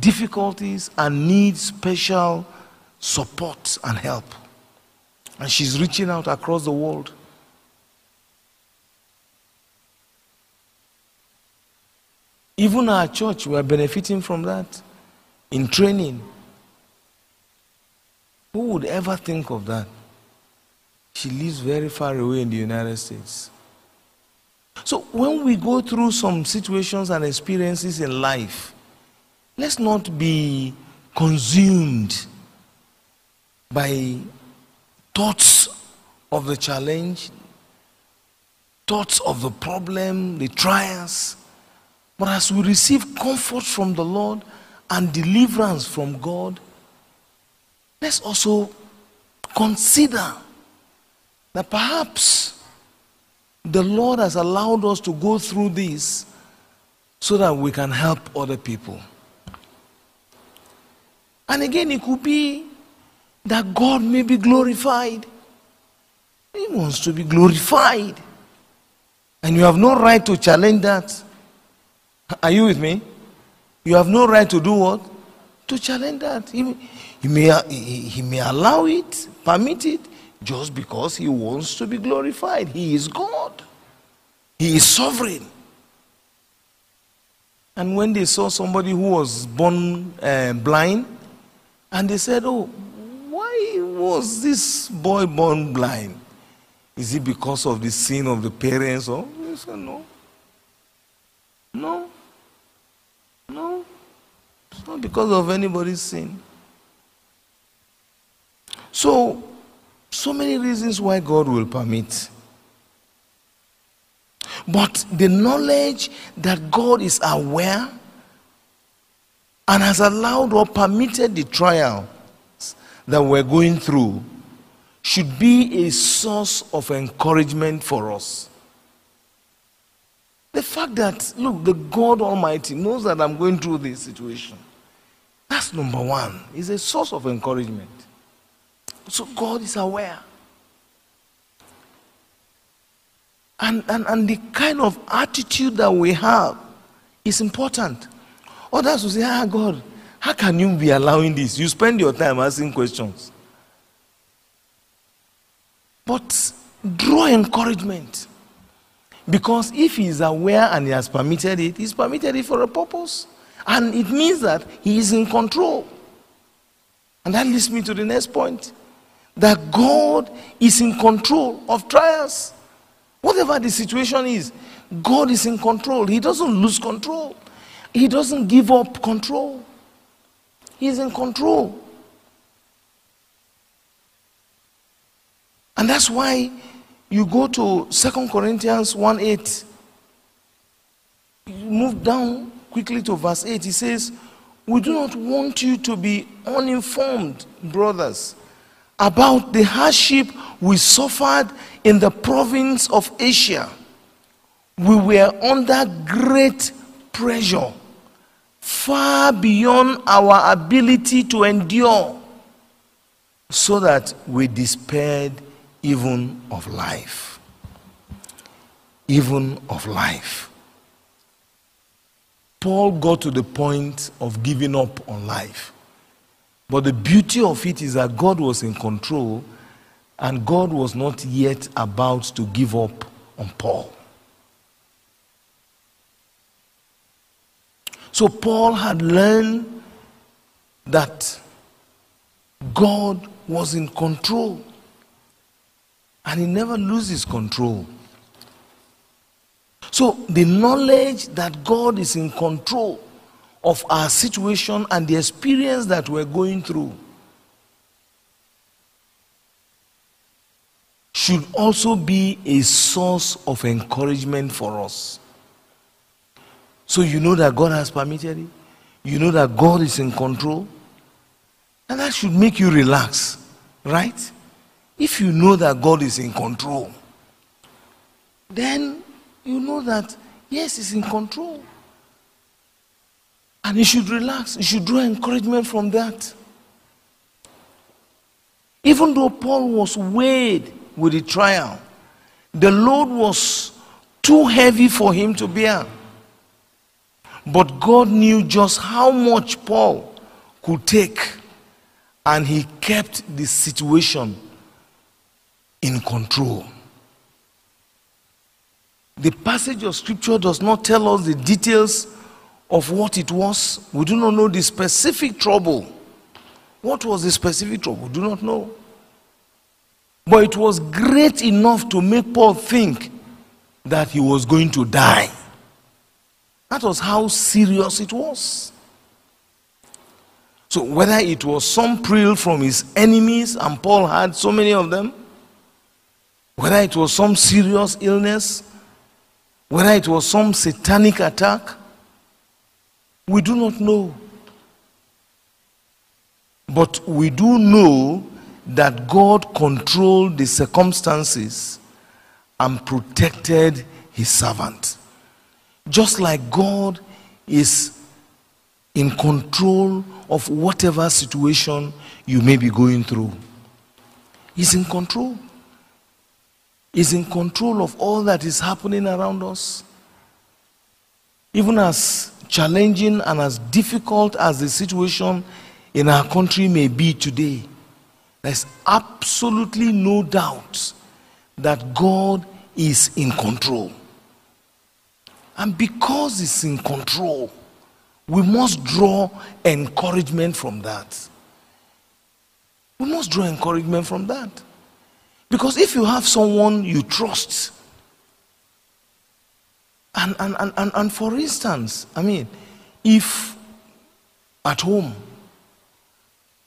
difficulties and need special support and help. And she's reaching out across the world. Even our church, we are benefiting from that in training. Who would ever think of that? She lives very far away in the United States. So when we go through some situations and experiences in life, let's not be consumed by thoughts of the challenge, thoughts of the problem, the trials. But as we receive comfort from the Lord and deliverance from God, let's also consider that perhaps the Lord has allowed us to go through this so that we can help other people. And again, it could be that God may be glorified. He wants to be glorified. And you have no right to challenge that. Are you with me? You have no right to do what? To challenge that. He, he, may, he, he may allow it, permit it, just because he wants to be glorified. He is God, He is sovereign. And when they saw somebody who was born uh, blind, and they said, Oh, why was this boy born blind? Is it because of the sin of the parents? Or he said. No. No. Not because of anybody's sin. So, so many reasons why God will permit. But the knowledge that God is aware and has allowed or permitted the trial that we're going through should be a source of encouragement for us. The fact that, look, the God Almighty knows that I'm going through this situation. That's number one. Is a source of encouragement. So God is aware. And, and, and the kind of attitude that we have is important. Others will say, Ah, God, how can you be allowing this? You spend your time asking questions. But draw encouragement. Because if he is aware and he has permitted it, he's permitted it for a purpose. And it means that he is in control. And that leads me to the next point that God is in control of trials. Whatever the situation is, God is in control. He doesn't lose control, He doesn't give up control. He's in control. And that's why you go to Second Corinthians 1 8. You move down quickly to verse 8. He says, We do not want you to be uninformed, brothers, about the hardship we suffered in the province of Asia. We were under great pressure, far beyond our ability to endure, so that we despaired even of life. Even of life. Paul got to the point of giving up on life. But the beauty of it is that God was in control and God was not yet about to give up on Paul. So Paul had learned that God was in control and he never loses control. So, the knowledge that God is in control of our situation and the experience that we're going through should also be a source of encouragement for us. So, you know that God has permitted it, you know that God is in control, and that should make you relax, right? If you know that God is in control, then you know that, yes, He's in control. And you should relax. You should draw encouragement from that. Even though Paul was weighed with the trial, the load was too heavy for him to bear. But God knew just how much Paul could take, and he kept the situation in control. The passage of scripture does not tell us the details of what it was. We do not know the specific trouble. What was the specific trouble? We do not know. But it was great enough to make Paul think that he was going to die. That was how serious it was. So, whether it was some prill from his enemies, and Paul had so many of them, whether it was some serious illness, whether it was some satanic attack, we do not know. But we do know that God controlled the circumstances and protected his servant. Just like God is in control of whatever situation you may be going through, He's in control is in control of all that is happening around us. Even as challenging and as difficult as the situation in our country may be today, there's absolutely no doubt that God is in control. And because He's in control, we must draw encouragement from that. We must draw encouragement from that. Because if you have someone you trust, and, and, and, and, and for instance, I mean, if at home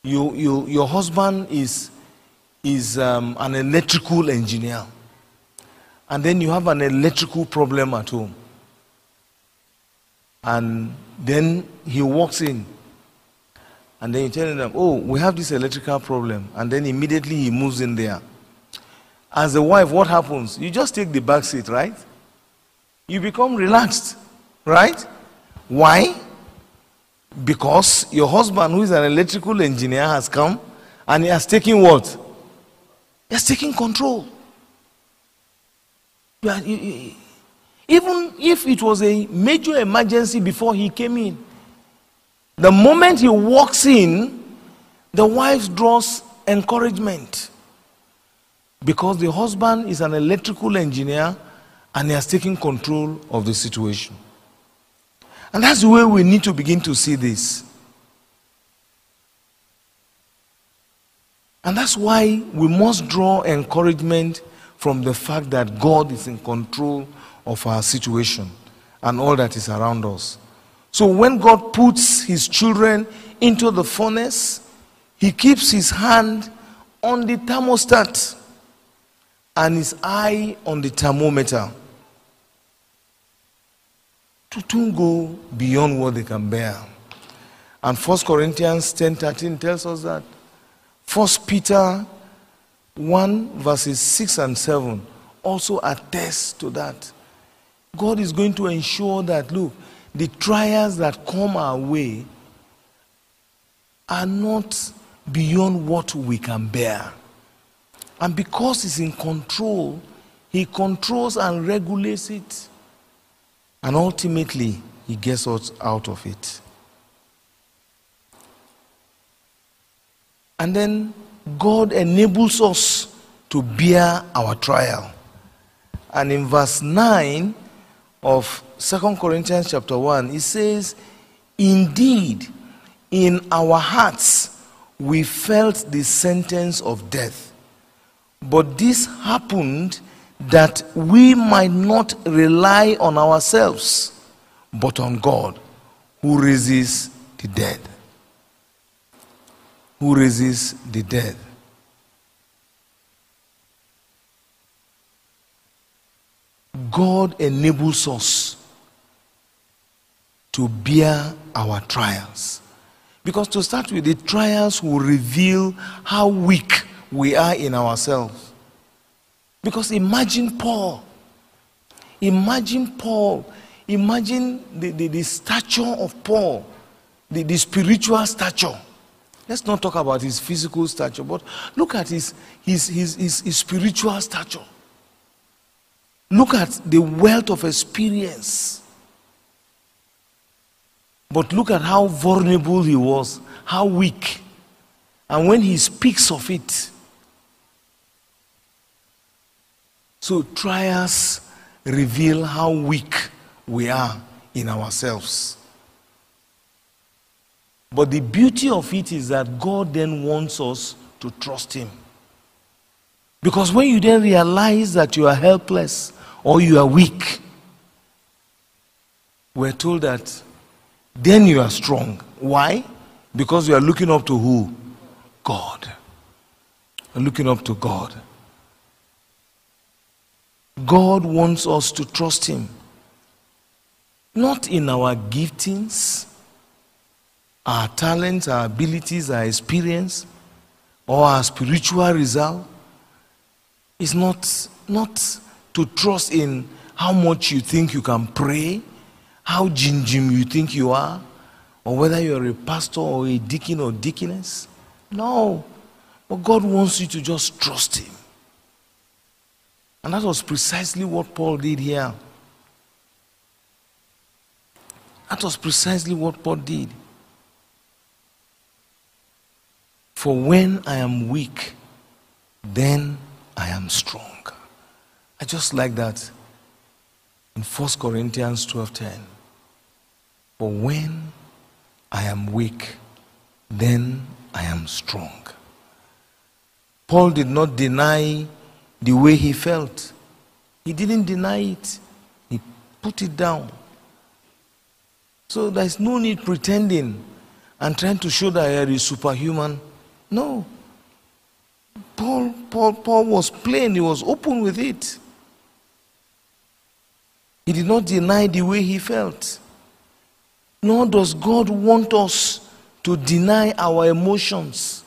you, you, your husband is, is um, an electrical engineer, and then you have an electrical problem at home, and then he walks in and then you tell them, oh, we have this electrical problem, and then immediately he moves in there. As a wife, what happens? You just take the back seat, right? You become relaxed, right? Why? Because your husband, who is an electrical engineer, has come and he has taken what? He has taken control. Even if it was a major emergency before he came in, the moment he walks in, the wife draws encouragement because the husband is an electrical engineer and he has taken control of the situation. And that's the way we need to begin to see this. And that's why we must draw encouragement from the fact that God is in control of our situation and all that is around us. So when God puts his children into the furnace, he keeps his hand on the thermostat and his eye on the thermometer to, to go beyond what they can bear. And 1 Corinthians 10:13 tells us that. 1 Peter 1 verses 6 and 7 also attests to that. God is going to ensure that, look, the trials that come our way are not beyond what we can bear. And because He's in control, He controls and regulates it. And ultimately, He gets us out of it. And then God enables us to bear our trial. And in verse 9 of Second Corinthians chapter 1, it says, Indeed, in our hearts we felt the sentence of death. But this happened that we might not rely on ourselves, but on God, who raises the dead. Who raises the dead. God enables us to bear our trials. Because to start with, the trials will reveal how weak we are in ourselves. Because imagine Paul. Imagine Paul. Imagine the, the, the stature of Paul, the, the spiritual stature. Let's not talk about his physical stature, but look at his, his, his, his, his spiritual stature. Look at the wealth of experience. But look at how vulnerable he was, how weak. And when he speaks of it, so trials reveal how weak we are in ourselves. But the beauty of it is that God then wants us to trust Him. Because when you then realize that you are helpless or you are weak, we're told that then you are strong. Why? Because you are looking up to who? God. Looking up to God. God wants us to trust Him. Not in our giftings, our talents, our abilities, our experience, or our spiritual result. It's not, not to trust in how much you think you can pray how ginjim you think you are, or whether you're a pastor or a deacon or deaconess. No. But God wants you to just trust Him. And that was precisely what Paul did here. That was precisely what Paul did. For when I am weak, then I am strong. I just like that in 1 Corinthians 12:10. For when I am weak, then I am strong. Paul did not deny the way he felt. He didn't deny it. He put it down. So there's no need pretending and trying to show that he is superhuman. No. Paul, Paul, Paul was plain, he was open with it. He did not deny the way he felt nor does God want us to deny our emotions.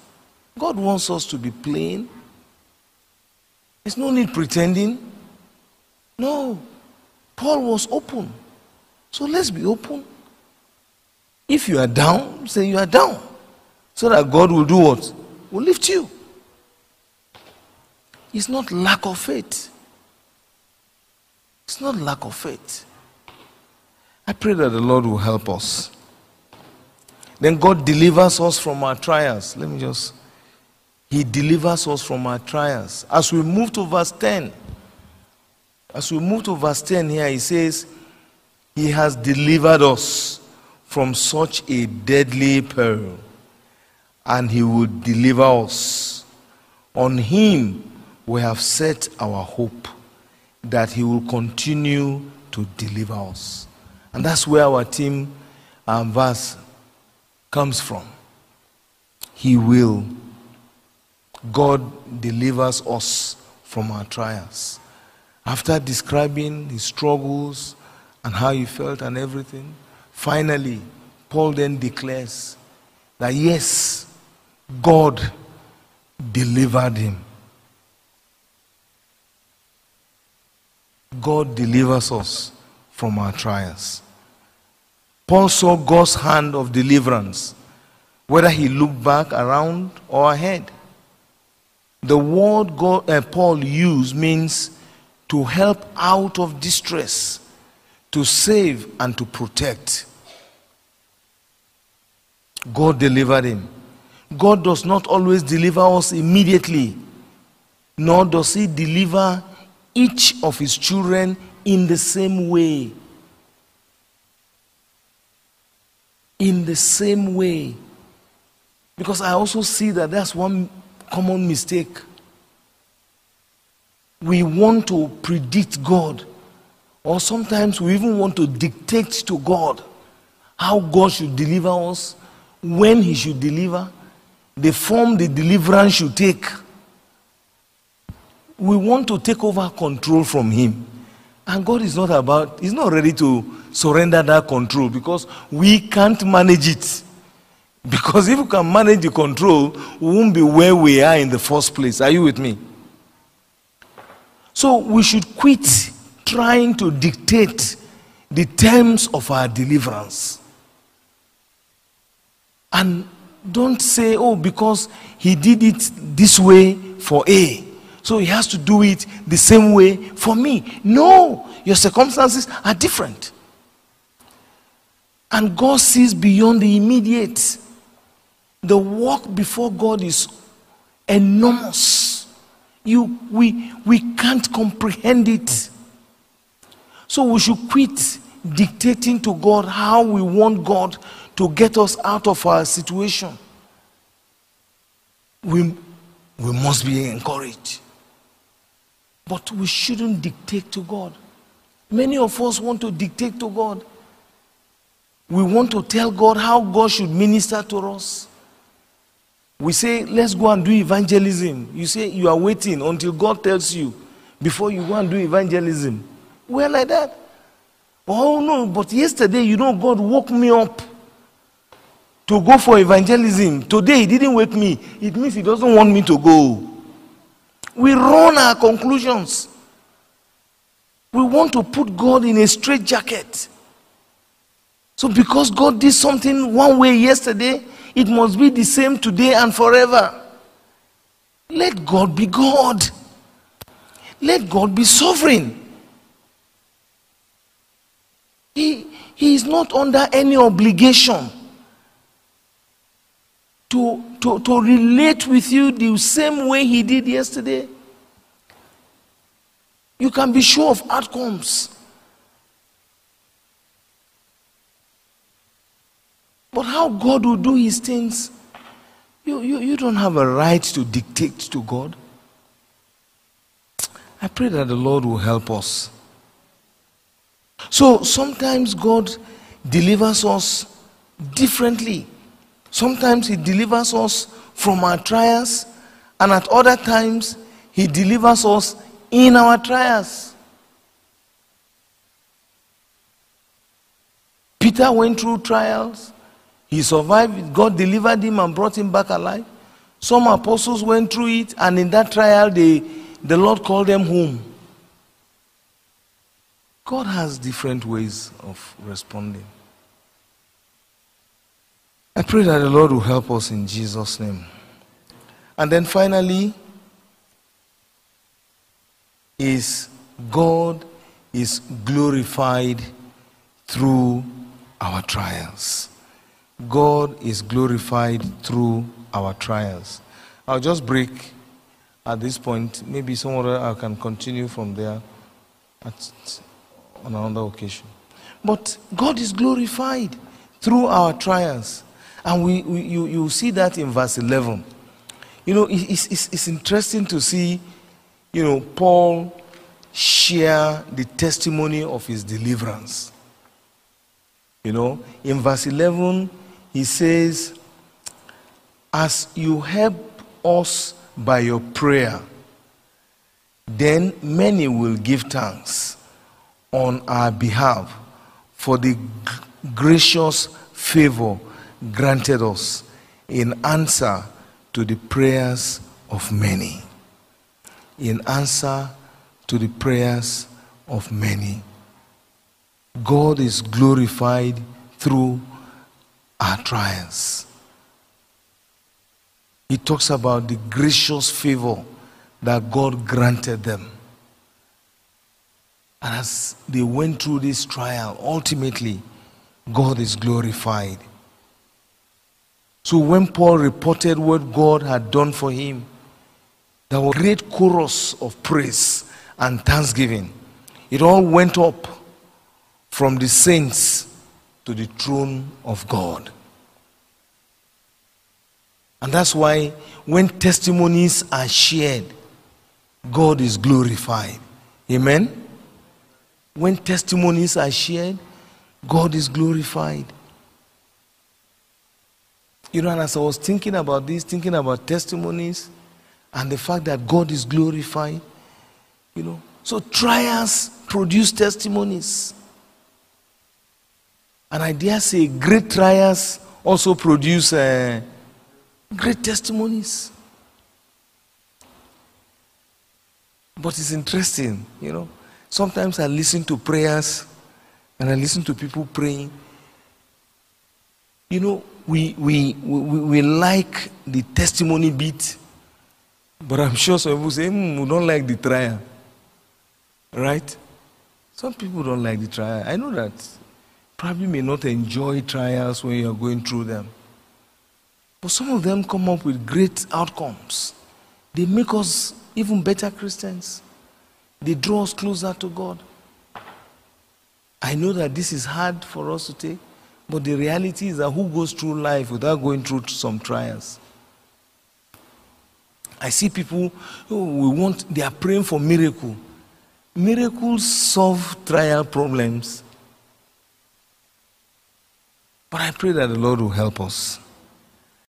God wants us to be plain. There's no need pretending. No. Paul was open. So let's be open. If you are down, say you are down. So that God will do what? Will lift you. It's not lack of faith. It's not lack of faith. I pray that the Lord will help us. Then God delivers us from our trials. Let me just. He delivers us from our trials. As we move to verse 10, as we move to verse 10 here, he says, He has delivered us from such a deadly peril, and He will deliver us. On Him we have set our hope that He will continue to deliver us. And that's where our team um, verse comes from. He will. God delivers us from our trials. After describing his struggles and how he felt and everything, finally, Paul then declares that yes, God delivered him. God delivers us from our trials. Paul saw God's hand of deliverance, whether he looked back, around, or ahead. The word God, uh, Paul used means to help out of distress, to save, and to protect. God delivered him. God does not always deliver us immediately, nor does he deliver each of his children in the same way. In the same way. Because I also see that that's one common mistake. We want to predict God, or sometimes we even want to dictate to God how God should deliver us, when He should deliver, the form the deliverance should take. We want to take over control from Him. And God is not about, He's not ready to surrender that control because we can't manage it. Because if we can manage the control, we won't be where we are in the first place. Are you with me? So we should quit trying to dictate the terms of our deliverance. And don't say, oh, because he did it this way for A, so he has to do it the same way for me. No, your circumstances are different. And God sees beyond the immediate. The work before God is enormous. You, we, we can't comprehend it. So we should quit dictating to God how we want God to get us out of our situation. We, we must be encouraged. But we shouldn't dictate to God. Many of us want to dictate to God. We want to tell God how God should minister to us. We say, let's go and do evangelism. You say you are waiting until God tells you before you go and do evangelism. We're like that. Oh no, but yesterday, you know, God woke me up to go for evangelism. Today, He didn't wake me. It means He doesn't want me to go. We run our conclusions. We want to put God in a straitjacket. So, because God did something one way yesterday, it must be the same today and forever. Let God be God. Let God be sovereign. He, he is not under any obligation to, to, to relate with you the same way he did yesterday. You can be sure of outcomes. But how God will do his things, you, you, you don't have a right to dictate to God. I pray that the Lord will help us. So sometimes God delivers us differently. Sometimes He delivers us from our trials, and at other times, He delivers us in our trials. Peter went through trials. He survived. God delivered him and brought him back alive. Some apostles went through it, and in that trial, they, the Lord called them home. God has different ways of responding. I pray that the Lord will help us in Jesus' name. And then finally, is God is glorified through our trials. God is glorified through our trials. I'll just break at this point. Maybe some other I can continue from there at, on another occasion. But God is glorified through our trials. And we, we you, you see that in verse 11. You know, it's, it's, it's interesting to see, you know, Paul share the testimony of his deliverance. You know, in verse 11, he says, As you help us by your prayer, then many will give thanks on our behalf for the gracious favor granted us in answer to the prayers of many. In answer to the prayers of many. God is glorified through our trials. He talks about the gracious favor that God granted them. And as they went through this trial, ultimately, God is glorified. So when Paul reported what God had done for him, there was a great chorus of praise and thanksgiving. It all went up from the saints to the throne of God. And that's why when testimonies are shared, God is glorified. Amen? When testimonies are shared, God is glorified. You know, and as I was thinking about this, thinking about testimonies and the fact that God is glorified, you know, so trials produce testimonies. And I dare say, great trials also produce uh, great testimonies. But it's interesting, you know. Sometimes I listen to prayers and I listen to people praying. You know, we, we, we, we like the testimony bit, but I'm sure some people say, mm, we don't like the trial. Right? Some people don't like the trial. I know that. Probably may not enjoy trials when you're going through them. But some of them come up with great outcomes. They make us even better Christians. They draw us closer to God. I know that this is hard for us to take, but the reality is that who goes through life without going through some trials? I see people who we want, they are praying for miracle. Miracles solve trial problems. But I pray that the Lord will help us.